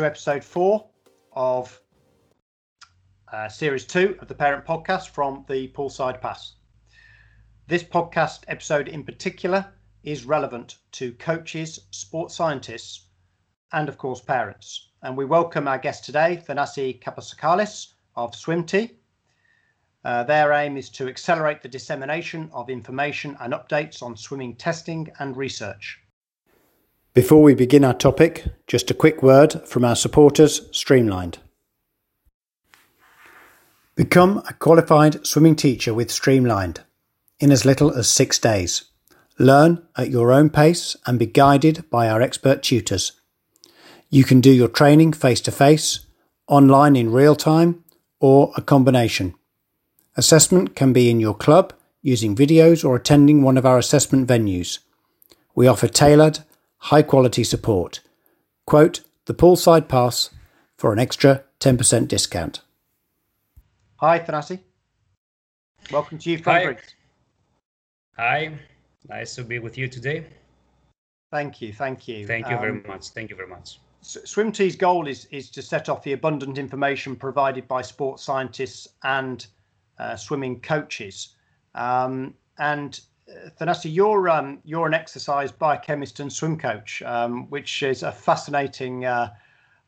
to episode four of uh, series two of the Parent Podcast from the Poolside Pass. This podcast episode in particular is relevant to coaches, sports scientists, and of course parents. And we welcome our guest today, Thanasi Kabasakalis of SwimT. Uh, their aim is to accelerate the dissemination of information and updates on swimming testing and research. Before we begin our topic, just a quick word from our supporters, Streamlined. Become a qualified swimming teacher with Streamlined in as little as six days. Learn at your own pace and be guided by our expert tutors. You can do your training face to face, online in real time, or a combination. Assessment can be in your club using videos or attending one of our assessment venues. We offer tailored, high quality support. Quote the poolside pass for an extra 10% discount. Hi, Thanasi. Welcome to you from Hi. Hi, nice to be with you today. Thank you, thank you. Thank you um, very much. Thank you very much. SwimT's goal is, is to set off the abundant information provided by sports scientists and uh, swimming coaches. Um, and Thanasi, you're um, you're an exercise biochemist and swim coach, um, which is a fascinating uh,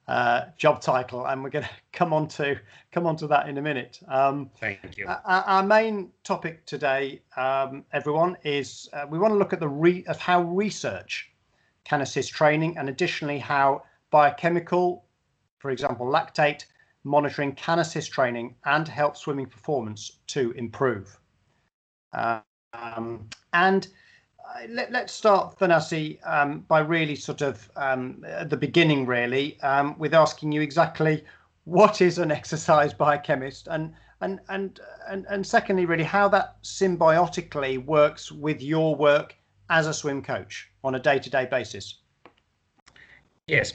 uh, job title, and we're going to come on to come on to that in a minute. Um, Thank you. Our, our, main topic today, um, everyone, is uh, we want to look at the re- of how research can assist training, and additionally how biochemical, for example, lactate monitoring can assist training and help swimming performance to improve. Um, and uh, let, us start, Thanasi, um, by really sort of um, at the beginning, really, um, with asking you exactly what is an exercise biochemist, and and and and and secondly, really, how that symbiotically works with your work as a swim coach on a day-to-day basis. Yes.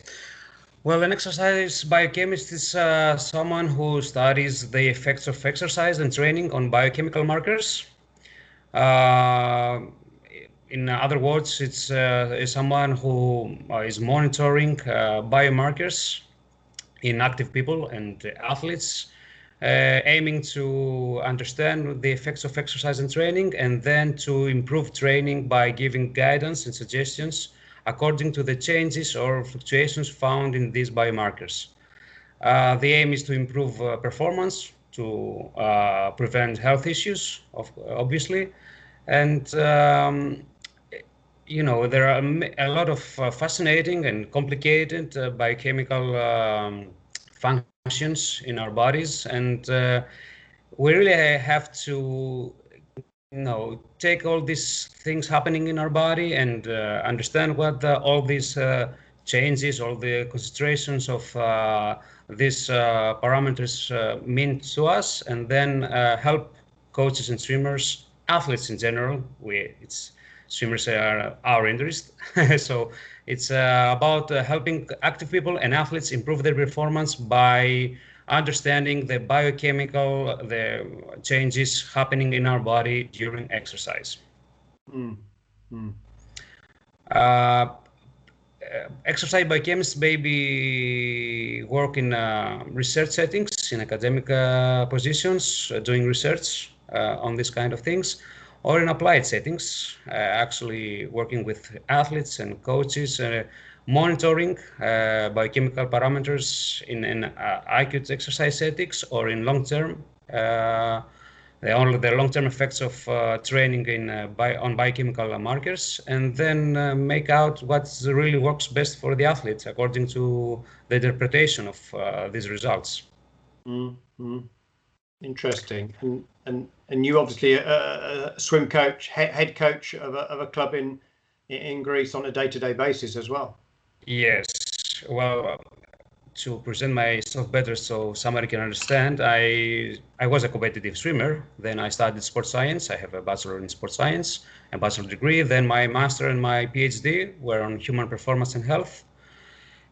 Well, an exercise biochemist is uh, someone who studies the effects of exercise and training on biochemical markers. Uh, in other words, it's uh, someone who uh, monitoring uh, biomarkers in active people and athletes, aiming to understand the effects of exercise and training, and then to improve training by giving guidance and suggestions according to the changes or fluctuations found in these biomarkers. Uh, the aim is to improve uh, performance, to uh, prevent health issues, of, obviously, and um, you know there are a lot of uh, fascinating and complicated uh, biochemical um, functions in our bodies, and uh, we really have to you know take all these things happening in our body and uh, understand what the, all these uh, changes all the concentrations of these uh, parameters uh, mean to us and then uh, help coaches and swimmers athletes in general we it's swimmers are our interest so it's about helping active people and athletes improve their performance by understanding the biochemical the changes happening in our body during exercise. Mm. Mm. Uh, exercise biochemists maybe work in uh, research settings, in academic uh, positions, uh, doing research uh, on these kind of things, or in applied settings, uh, actually working with athletes and coaches monitoring uh, biochemical parameters in, in acute exercise settings or in long term. Uh, the, only the long-term effects of uh, training in uh, bio, on biochemical markers, and then uh, make out what really works best for the athletes according to the interpretation of these results. Mm-hmm. Interesting, and and and you obviously a, a swim coach, head, head coach of a, of a club in in Greece on a day-to-day basis as well. Yes. Well, to present myself better so somebody can understand, I I was a competitive swimmer. Then I studied sports science. I have a bachelor in sports science and bachelor degree. Then my master and my PhD were on human performance and health.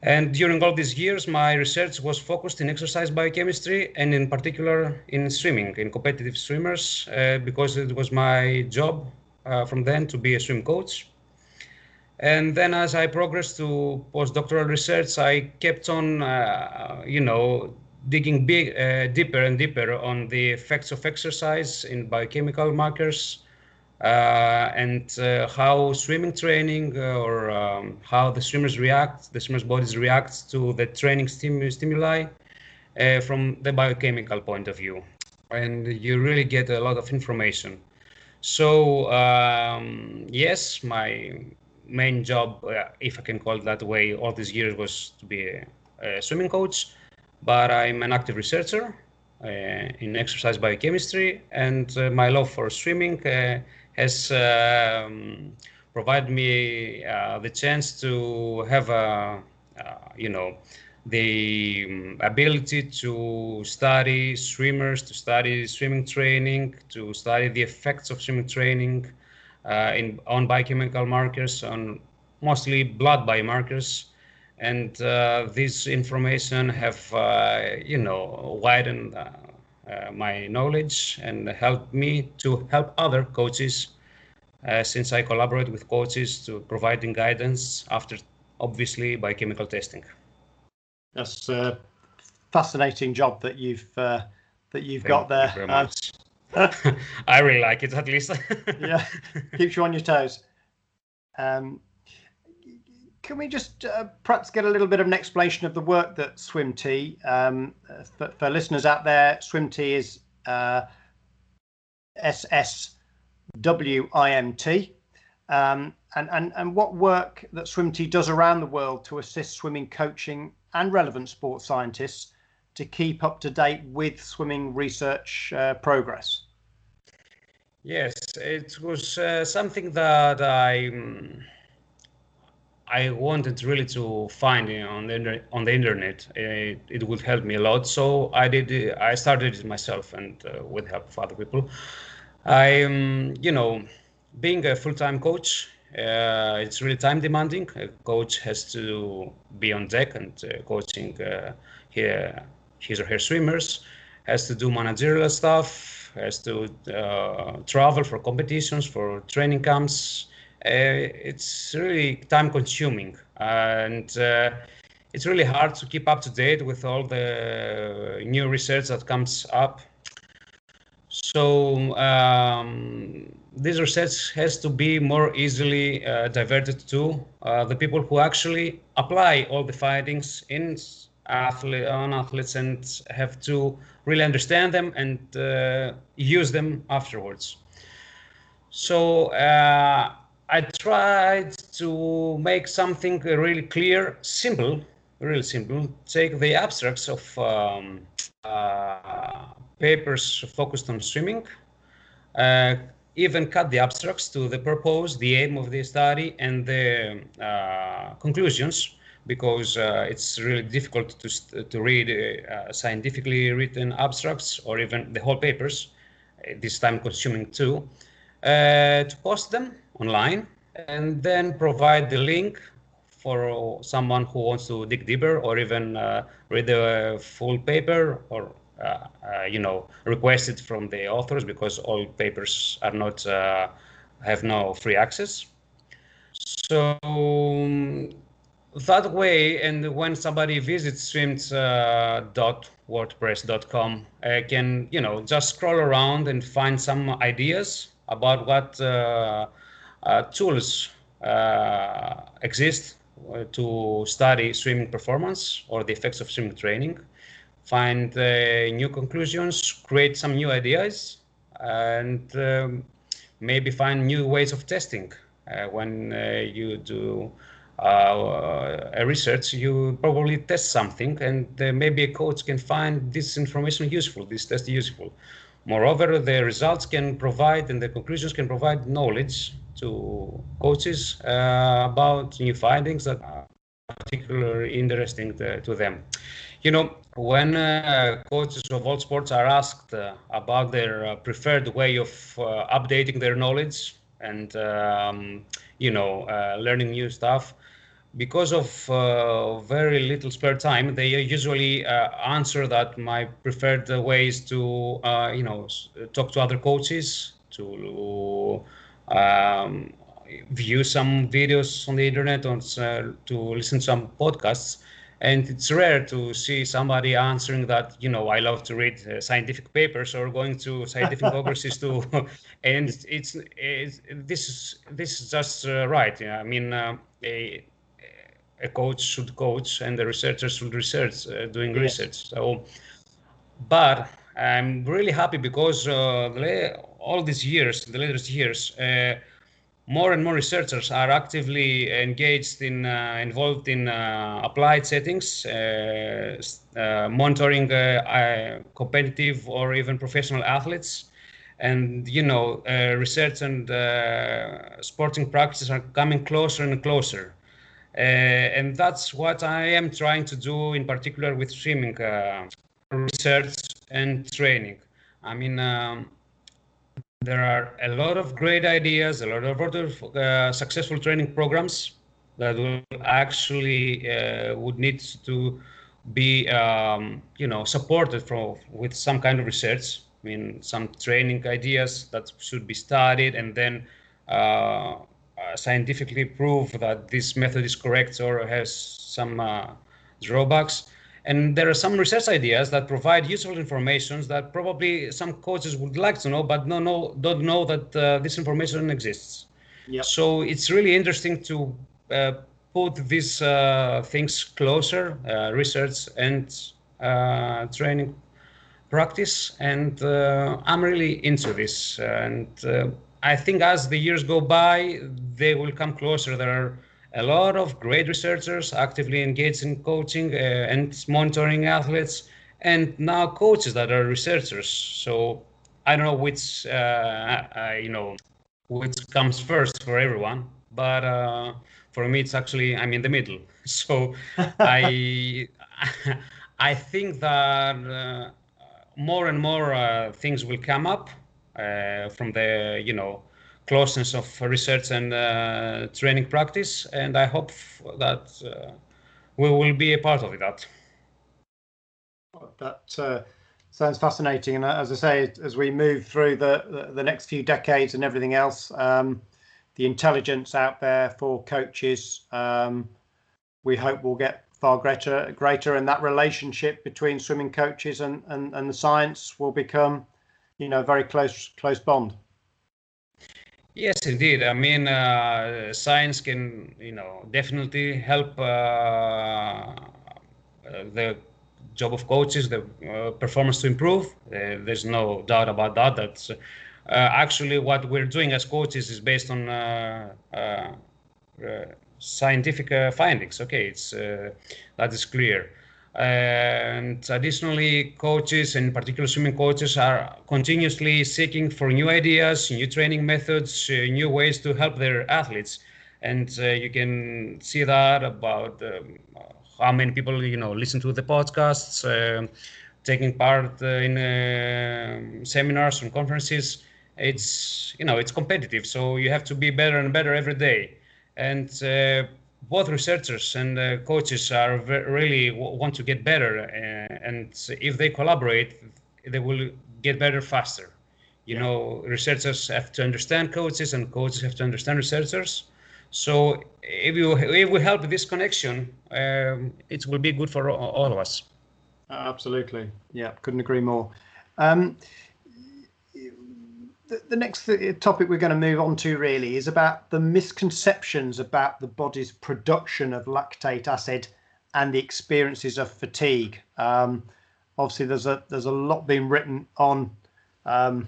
And during all these years, my research was focused in exercise biochemistry and in particular in swimming, in competitive swimmers, uh, because it was my job uh, from then to be a swim coach And then as I progressed to postdoctoral research, I kept on, uh, you know, digging big, uh, deeper and deeper on the effects of exercise in biochemical markers uh, and uh, how swimming training uh, or um, how the swimmers react, the swimmers' bodies react to the training stim- stimuli uh, from the biochemical point of view. And you really get a lot of information. So, um, yes, my main job, uh, if I can call it that way, all these years was to be a, a swimming coach, but I'm an active researcher uh, in exercise biochemistry, and uh, my love for swimming uh, has um, provided me uh, the chance to have a, uh, you know, the um, ability to study swimmers, to study swimming training, to study the effects of swimming training in, on biochemical markers, on mostly blood biomarkers. And uh, this information have, uh, you know, widened uh, uh, my knowledge and helped me to help other coaches uh, since I collaborate with coaches to providing guidance after obviously biochemical testing that's a fascinating job that you've uh, that you've Thank got there. You uh, I really like it at least. yeah, keeps you on your toes. Um, can we just uh, perhaps get a little bit of an explanation of the work that SwimT? Um, for, for, listeners out there, SwimT is uh, SSWIMT. Um, and, and, and what work that SwimT does around the world to assist swimming coaching and relevant sports scientists to keep up to date with swimming research uh, progress? Yes, it was uh, something that I um, I wanted really to find on the on the internet. It, it, would help me a lot, so I did. I started it myself and uh, with help of other people. I, um, you know, being a full-time coach, uh, it's really time demanding. A coach has to be on deck and uh, coaching uh, here, his or her swimmers, has to do managerial stuff, has to uh, travel for competitions, for training camps. Uh, it's really time consuming and uh, it's really hard to keep up to date with all the new research that comes up. So um, this research has to be more easily uh, diverted to uh, the people who actually apply all the findings in athlete, on athletes and have to really understand them and uh, use them afterwards. So uh, I tried to make something really clear, simple, really simple. Take the abstracts of um, uh, papers focused on swimming, uh, even cut the abstracts to the purpose, the aim of the study, and the uh, conclusions, because uh, it's really difficult to, to read uh, scientifically written abstracts or even the whole papers, uh, this time consuming too, uh, to post them online and then provide the link for someone who wants to dig deeper or even uh, read the full paper or uh, uh, you know, requested from the authors because all papers are not uh, have no free access. So um, that way, and when somebody visits swimt.wordpress.com, uh, can you know just scroll around and find some ideas about what uh, uh, tools exist to study swimming performance or the effects of swimming training find uh, new conclusions, create some new ideas, and um, maybe find new ways of testing. Uh, when uh, you do uh, a research, you probably test something, and uh, maybe a coach can find this information useful, this test useful. Moreover, the results can provide and the conclusions can provide knowledge to coaches uh, about new findings that are particularly interesting to, to them. You know, when uh, coaches of all sports are asked uh, about their uh, preferred way of uh, updating their knowledge and um, you know learning new stuff, because of uh, very little spare time, they usually answer that my preferred way is to you know talk to other coaches to um, view some videos on the internet or uh, to listen to some podcasts and it's rare to see somebody answering that you know i love to read uh, scientific papers or going to scientific congresses to and it's, it's, this is this is just uh, right yeah? i mean uh, a, a coach should coach and the researcher should research uh, doing yes. research so but i'm really happy because uh, all these years the latest years uh, more and more researchers are actively engaged in uh, involved in uh, applied settings, uh, uh monitoring uh, uh, competitive or even professional athletes, and you know research and sporting practices are coming closer and closer. And that's what I am trying to do in particular with swimming research and training. I mean, um, there are a lot of great ideas, a lot of uh, successful training programs that will actually uh, would need to be, um, you know, supported from with some kind of research. I mean, some training ideas that should be studied and then uh, uh scientifically prove that this method is correct or has some uh, drawbacks. And there are some research ideas that provide useful information that probably some coaches would like to know, but no, no, don't know that uh, this information exists. Yep. So it's really interesting to uh, put these uh, things closer, uh, research and uh, training practice. And uh, I'm really into this. And I think as the years go by, they will come closer. There are a lot of great researchers actively engaged in coaching uh, and monitoring athletes, and now coaches that are researchers. So I don't know which uh, you know which comes first for everyone, but uh, for me it's actually I'm in the middle. So I I think that uh, more and more uh, things will come up from the you know closeness of research and uh, training practice, and I hope that uh, we will be a part of that. That uh, sounds fascinating, and uh, as I say, as we move through the the next few decades and everything else, um, the intelligence out there for coaches, um, we hope will get far greater, greater, and that relationship between swimming coaches and, and, and the science will become, you know, very close close bond. Yes, indeed. I mean, uh, science can, you know, definitely help uh, uh the job of coaches, the uh, performance to improve. Uh, there's no doubt about that. That's uh, actually what we're doing as coaches is based on scientific findings. Okay, it's that is clear. And additionally, coaches, and particular swimming coaches, are continuously seeking for new ideas, new training methods, uh, new ways to help their athletes. And uh, you can see that about um, how many people you know listen to the podcasts, uh, taking part in seminars and conferences. It's you know it's competitive, so you have to be better and better every day. And uh, both researchers and uh, coaches are really want to get better, uh, and if they collaborate, they will get better faster. You yeah. know, researchers have to understand coaches, and coaches have to understand researchers. So if you if we help this connection, um, it will be good for all of us. Absolutely, yeah, couldn't agree more. Um, the, the next th- topic we're going to move on to really is about the misconceptions about the body's production of lactate acid and the experiences of fatigue. Um, obviously, there's a there's a lot being written on, um,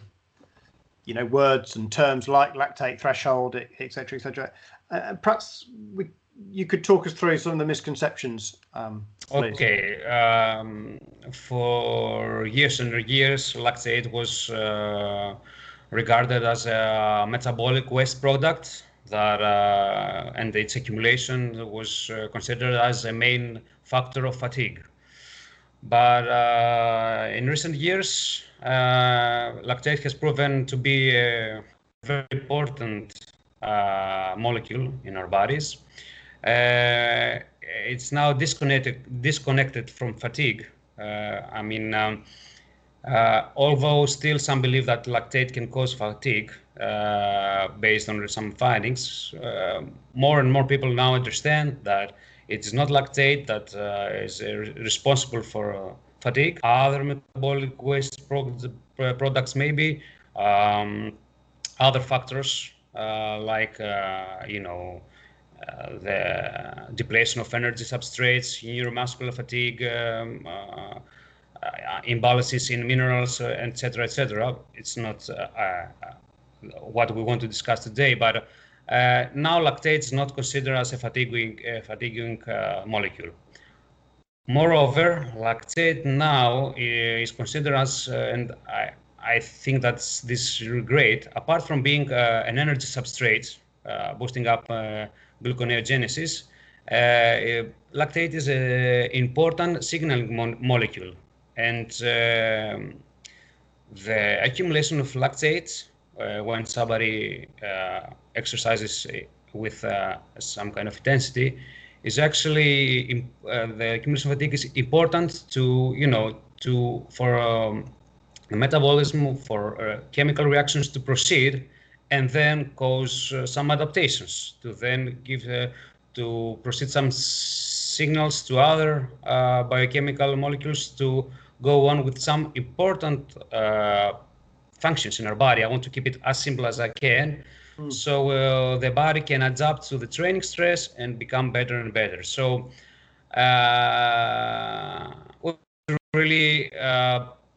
you know, words and terms like lactate threshold, etc., etc. Uh, perhaps we you could talk us through some of the misconceptions. Um, okay. Um, for years and years, lactate was uh, regarded as a metabolic waste product that uh, and its accumulation was uh, considered as a main factor of fatigue. But uh, in recent years, uh, lactate has proven to be a very important uh, molecule in our bodies. Uh, it's now disconnected disconnected from fatigue. I mean. Um, Uh, although still some believe that lactate can cause fatigue uh, based on some findings, uh, more and more people now understand that it is not lactate that uh, is uh, responsible for uh, fatigue. Other metabolic waste pro- products maybe, um, other factors like you know the depletion of energy substrates, neuromuscular fatigue, um, imbalances in minerals, etc., etc. It's not what we want to discuss today, but now lactate is not considered as a fatiguing, fatiguing molecule. Moreover, lactate now is considered as, uh, and I, I think that's this is great, apart from being uh, an energy substrate, uh, boosting up gluconeogenesis, uh, uh, lactate is an important signaling mo molecule. And um, the accumulation of lactate uh, when somebody exercises with some kind of intensity is actually uh, the accumulation of fatigue is important to you know to for um, metabolism for uh, chemical reactions to proceed and then cause uh, some adaptations to then give uh, to proceed some signals to other uh, biochemical molecules to go on with some important uh, functions in our body. I want to keep it as simple as I can. Mm. So uh, the body can adapt to the training stress and become better and better. So uh, we really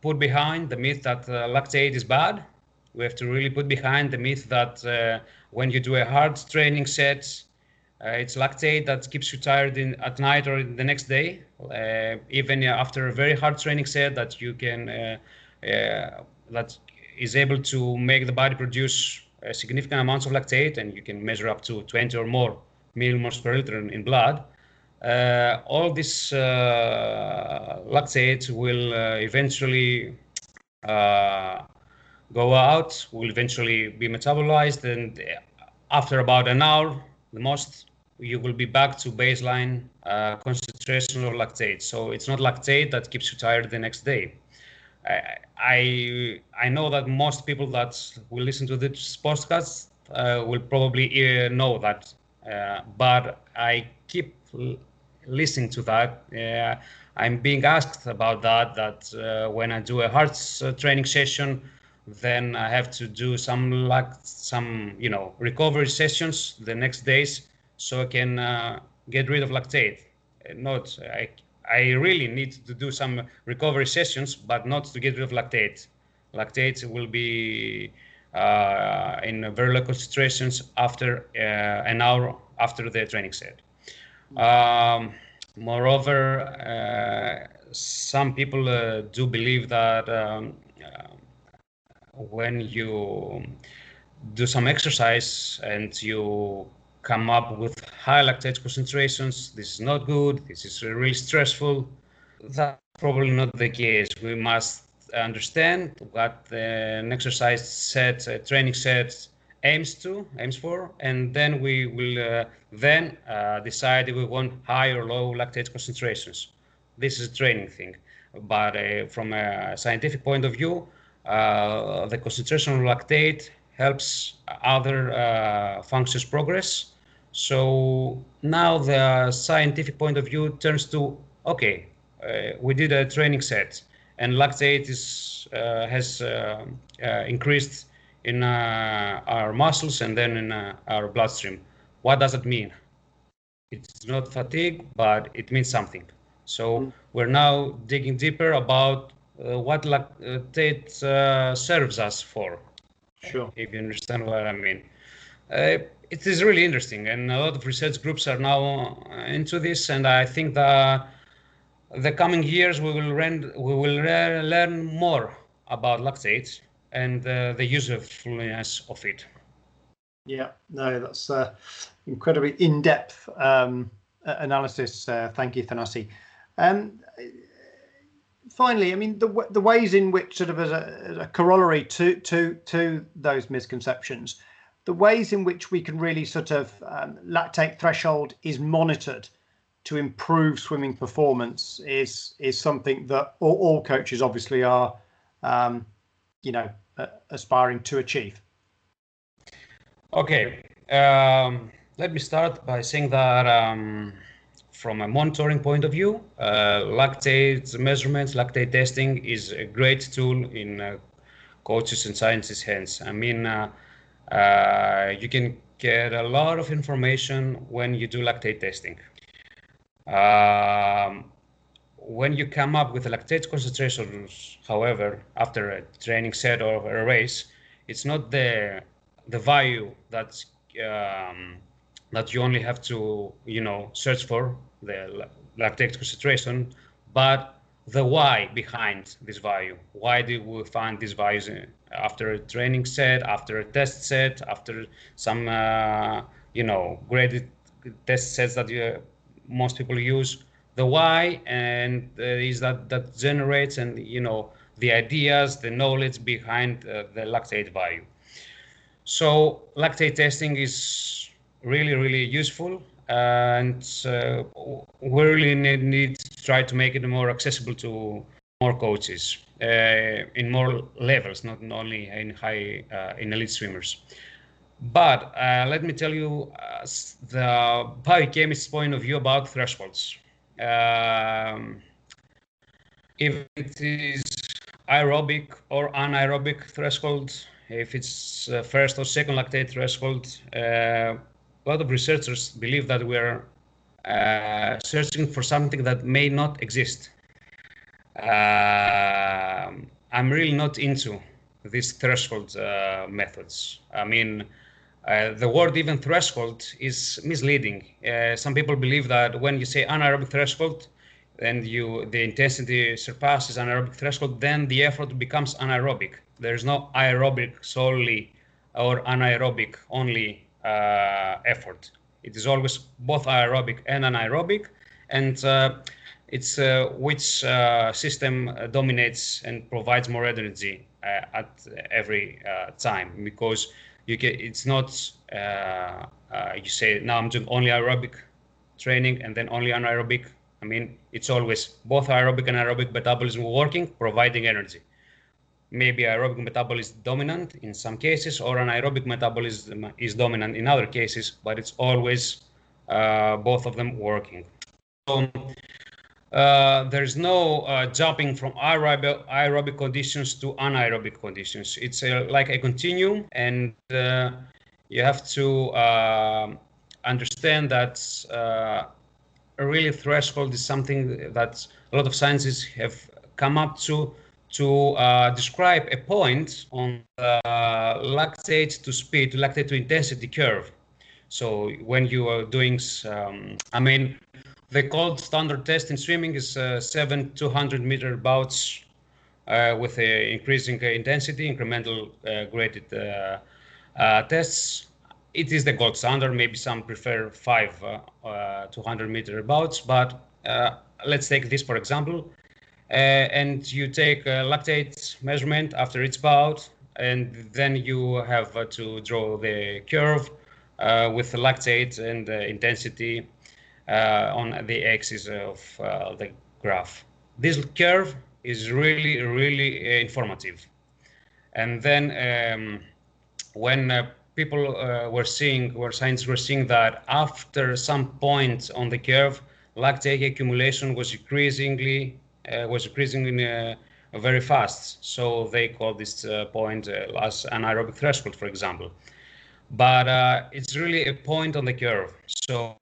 put behind the myth that lactate is bad we have to really put behind the myth that uh, when you do a hard training set, uh, it's lactate that keeps you tired in, at night or the next day. Uh, even after a very hard training set, that you can uh, uh, that is able to make the body produce significant amounts of lactate, and you can measure up to 20 or more millimoles per liter in, in blood. Uh, all this uh, lactate will uh, eventually go out, will eventually be metabolized, and after about an hour, the most, you will be back to baseline uh, concentration of lactate. So it's not lactate that keeps you tired the next day. I, I, I know that most people that will listen to this podcast uh, will probably uh, know that, uh, but I keep listening to that. Uh, I'm being asked about that. That uh, when I do a hard training session, then I have to do some like some you know recovery sessions the next days so I can uh, get rid of lactate. Not I I really need to do some recovery sessions, but not to get rid of lactate. Lactate will be uh, in very low concentrations after uh, an hour after the training set. Um, moreover, uh, some people uh, do believe that um, when you do some exercise and you come up with high lactate concentrations, this is not good, this is really stressful. That's probably not the case. We must understand what an exercise set, a training set aims to, aims for, and then we will uh, then uh, decide if we want high or low lactate concentrations. This is a training thing. But uh, from a scientific point of view, uh, the concentration of lactate helps other uh, functions progress. So now the scientific point of view turns to okay, uh, we did a training set, and lactate is has increased in uh, our muscles and then in uh, our bloodstream. What does it mean? It's not fatigue, but it means something. So mm. we're now digging deeper about uh, what lactate uh, serves us for. Sure. If you understand what I mean. Uh, it is really interesting, and a lot of research groups are now into this, and I think that the coming years we will, we will learn more about lactate and uh, the usefulness of it. Yeah, no, that's uh, incredibly in-depth um, analysis. Uh, thank you, Thanasi. Um, finally, I mean, the the ways in which sort of as a, as a corollary to to to those misconceptions, the ways in which we can really sort of um, lactate threshold is monitored to improve swimming performance is is something that all, all coaches obviously are um, you know, uh, aspiring to achieve? Okay, um, let me start by saying that um, from a monitoring point of view, uh, lactate measurements, lactate testing is a great tool in uh, coaches and scientists' hands. I mean, uh, uh, you can get a lot of information when you do lactate testing. Um, when you come up with lactate concentrations, however, after a training set or a race, it's not the the value that um, that you only have to you know search for the lactate concentration, but the why behind this value. Why do we find these values after a training set, after a test set, after some uh, you know graded test sets that you, most people use? The why and uh, is that that generates and you know the ideas, the knowledge behind uh, the lactate value. So lactate testing is really really useful and uh, we really need, need, to try to make it more accessible to more coaches uh, in more levels, not only in high uh, in elite swimmers. But uh, let me tell you uh, the biochemist's point of view about thresholds. Um, if it is aerobic or anaerobic threshold, if it's uh, first or second lactate threshold, a lot of researchers believe that we're uh, searching for something that may not exist. Uh, I'm really not into these threshold uh, methods. I mean, uh, the word even threshold is misleading. Uh, some people believe that when you say anaerobic threshold, and you the intensity surpasses anaerobic threshold, then the effort becomes anaerobic. There's no aerobic solely or anaerobic only Uh, effort. It is always both aerobic and anaerobic, and uh, it's uh, which uh, system dominates and provides more energy uh, at every time because you get it's not you say now I'm doing only aerobic training and then only anaerobic. I mean, it's always both aerobic and anaerobic metabolism working, providing energy maybe aerobic metabolism is dominant in some cases or anaerobic metabolism is dominant in other cases, but it's always uh, both of them working. So uh, there's no uh, jumping from aerobic, aerobic, conditions to anaerobic conditions. It's a, like a continuum, and uh, you have to uh, understand that uh, really threshold is something that a lot of scientists have come up to to uh, describe a point on the lactate to speed, lactate to intensity curve. So when you are doing, um, I mean, the gold standard test in swimming is uh, seven 200 meter bouts uh, with increasing intensity, incremental uh, graded uh, uh, tests. It is the gold standard. Maybe some prefer five 200 meter bouts, but let's take this for example. Uh, and you take lactate measurement after each bout, and then you have uh, to draw the curve uh, with the lactate and the intensity on the axis of the graph. This curve is really, really informative. And then um, when people uh, were seeing, where scientists were seeing that after some point on the curve, lactate accumulation was increasingly was increasing uh, very fast. So they call this uh, point as anaerobic threshold, for example. But it's really a point on the curve. So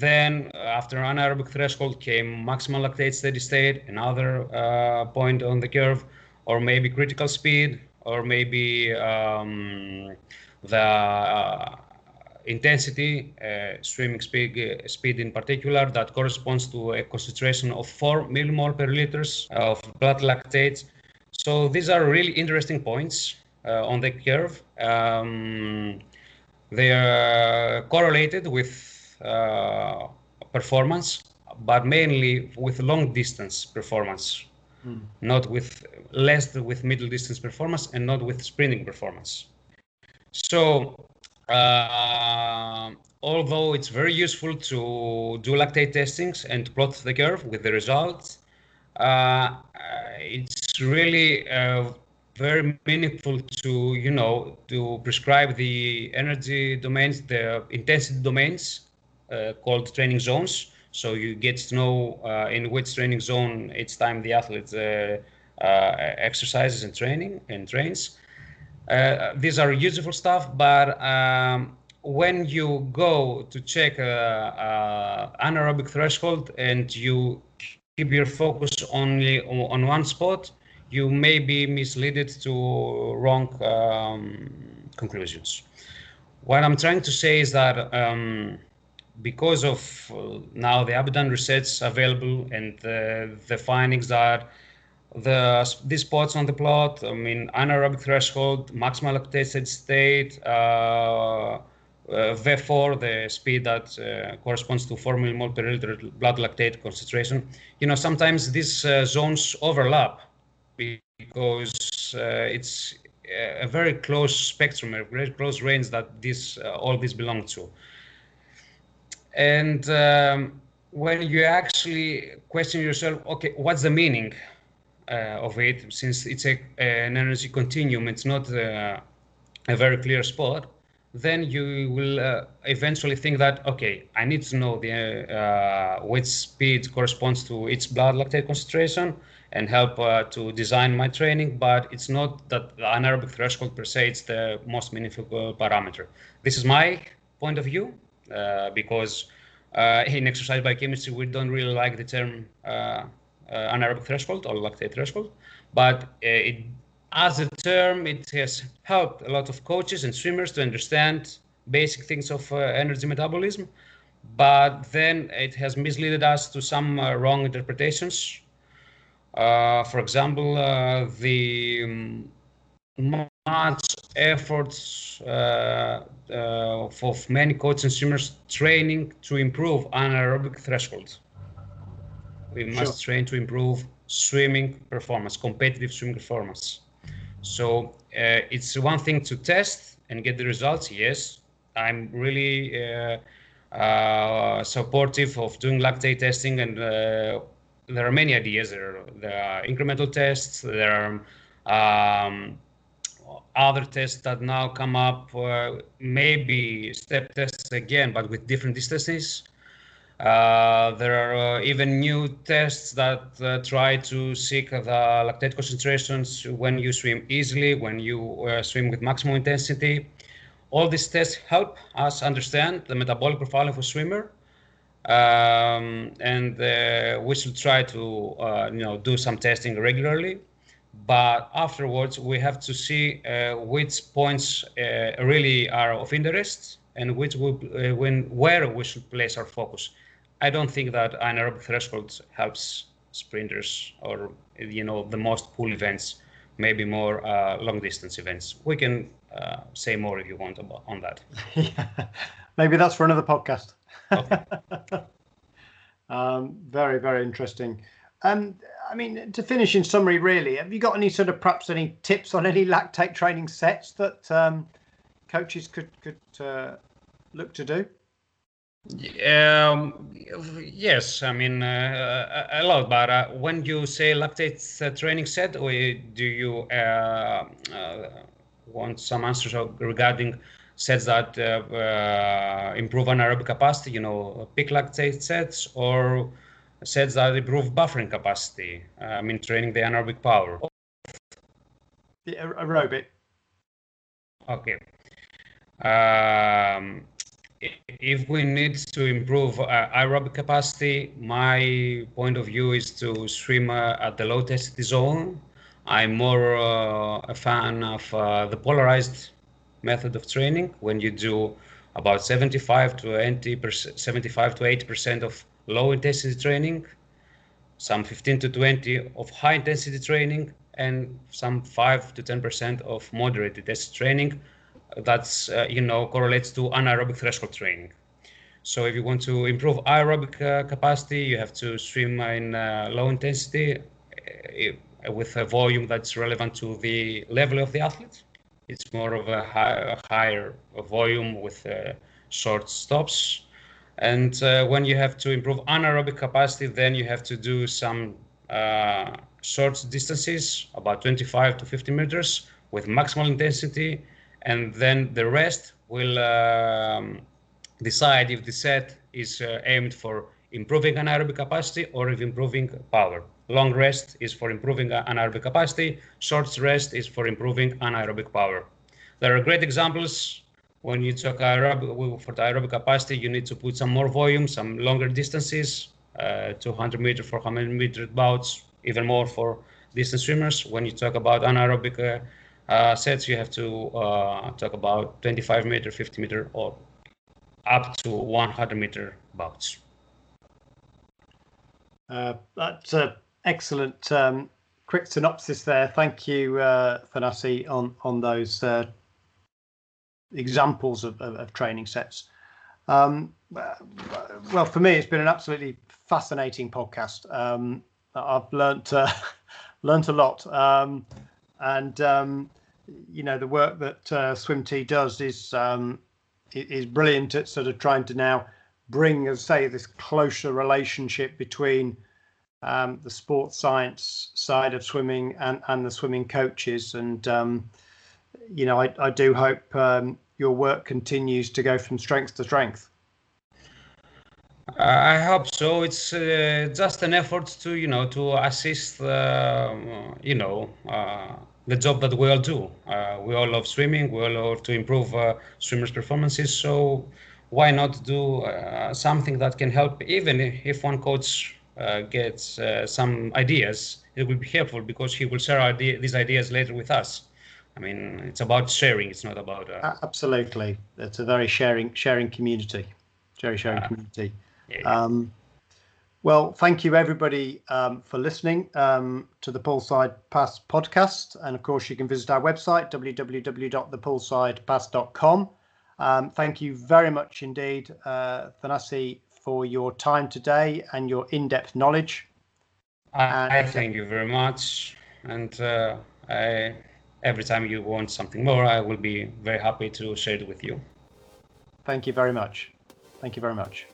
then after anaerobic threshold came maximal lactate steady state, another point on the curve, or maybe critical speed, or maybe um, the uh, intensity, uh, swimming speed, uh, speed in particular, that corresponds to a concentration of 4 millimole per liters of blood lactate. So these are really interesting points uh, on the curve. Um, they are correlated with uh, performance, but mainly with long distance performance, mm. not with less with middle distance performance and not with sprinting performance. So uh, although it's very useful to do lactate testings and plot the curve with the results, uh, it's really uh, very meaningful to you know to prescribe the energy domains, the intensity domains uh, called training zones. So you get to know uh, in which training zone each time the athlete uh, exercises and training and trains. Uh, these are useful stuff, but um, when you go to check anaerobic threshold and you keep your focus only on one spot, you may be misled to wrong um, conclusions. What I'm trying to say is that um, because of uh, now the Abadan research available and the findings that the these spots on the plot, I mean anaerobic threshold, maximal lactate state, uh, uh, V4, the speed that uh, corresponds to 4 millimole per liter blood lactate concentration. You know, sometimes these uh, zones overlap because uh, it's a very close spectrum, a very close range that this uh, all these belong to. And um, when you actually question yourself, okay, what's the meaning uh, of it? Since it's a, an energy continuum, it's not a very clear spot then you will uh, eventually think that okay i need to know the uh, which speed corresponds to each blood lactate concentration and help uh, to design my training but it's not that the anaerobic threshold per se it's the most meaningful parameter this is my point of view uh, because uh, in exercise biochemistry we don't really like the term uh, anaerobic threshold or lactate threshold but it as a term, it has helped a lot of coaches and swimmers to understand basic things of uh, energy metabolism, but then it has misled us to some uh, wrong interpretations. Uh, for example, uh, the um, much efforts uh, uh, of many coaches and swimmers training to improve anaerobic threshold. We must sure. train to improve swimming performance, competitive swimming performance. So uh, it's one thing to test and get the results. Yes, I'm really uh, uh, supportive of doing lactate testing, and uh, there are many ideas. There are, there are incremental tests. There are um, other tests that now come up. Uh, maybe step tests again, but with different distances. Uh, there are uh, even new tests that uh, try to seek the lactate concentrations when you swim easily, when you uh, swim with maximum intensity. All these tests help us understand the metabolic profile of a swimmer, um, and uh, we should try to you know do some testing regularly. But afterwards, we have to see which points really are of interest and which we, when where we should place our focus I don't think that anaerobic threshold helps sprinters or you know the most pool events, maybe more uh, long distance events. We can uh, say more if you want about on that. yeah. Maybe that's for another podcast. Okay. um, very very interesting. Um, I mean, to finish in summary, really, have you got any sort of perhaps any tips on any lactate training sets that um, coaches could could uh, look to do? Um, yes, I mean uh, a lot. But uh, when you say lactate uh, training set, or do you uh, uh, want some answers regarding sets that uh, improve anaerobic capacity? You know, peak lactate sets or sets that improve buffering capacity. I mean, training the anaerobic power. The aerobic. Okay. Um, if we need to improve uh, aerobic capacity, my point of view is to swim uh, at the low density zone. I'm more uh, a fan of uh, the polarized method of training when you do about 75 to 80 percent, 75 to 80 percent of low intensity training, some 15 to 20 of high intensity training, and some 5 to 10 percent of moderate intensity training that's uh, you know correlates to anaerobic threshold training. So if you want to improve aerobic uh, capacity, you have to swim in uh, low intensity uh, with a volume that's relevant to the level of the athlete. It's more of a, high, a higher volume with uh, short stops. And uh, when you have to improve anaerobic capacity, then you have to do some short distances, about 25 to 50 meters, with maximal intensity, and then the rest will um, decide if the set is uh, aimed for improving anaerobic capacity or if improving power. Long rest is for improving anaerobic capacity, short rest is for improving anaerobic power. There are great examples when you talk aerobic, for the aerobic capacity, you need to put some more volume, some longer distances, uh, 200 meter, 400 meter bouts, even more for distance swimmers. When you talk about anaerobic uh, uh, sets, you have to uh, talk about 25 meter, 50 meter, or up to 100 meter bouts. Uh, that's an excellent um, quick synopsis there. Thank you, uh, Thanasi, on on those uh, examples of, of, of training sets. Um, well, for me, it's been an absolutely fascinating podcast. Um, I've learnt uh, learnt a lot, um, and um, you know the work that uh, SwimT does is um, is brilliant at sort of trying to now bring, as say, this closer relationship between um, the sports science side of swimming and, and the swimming coaches. And, um, you know, I, I do hope um, your work continues to go from strength to strength. I hope so. It's uh, just an effort to, you know, to assist, uh, you know, uh, the job that we all do. Uh, we all love swimming. We all love to improve uh, swimmers' performances. So why not do uh, something that can help? Even if one coach uh, gets uh, some ideas, it will be helpful because he will share idea- these ideas later with us. I mean, it's about sharing. It's not about. Uh, Absolutely, it's a very sharing sharing community, very sharing community. Yeah. Um, well, thank you everybody um, for listening um, to the Poolside Pass podcast. And of course, you can visit our website, www.thepoolsidepass.com. Um, thank you very much indeed, uh, Thanasi, for your time today and your in depth knowledge. I, I thank you very much. And uh, I, every time you want something more, I will be very happy to share it with you. Thank you very much. Thank you very much.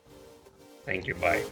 Thank you. Bye.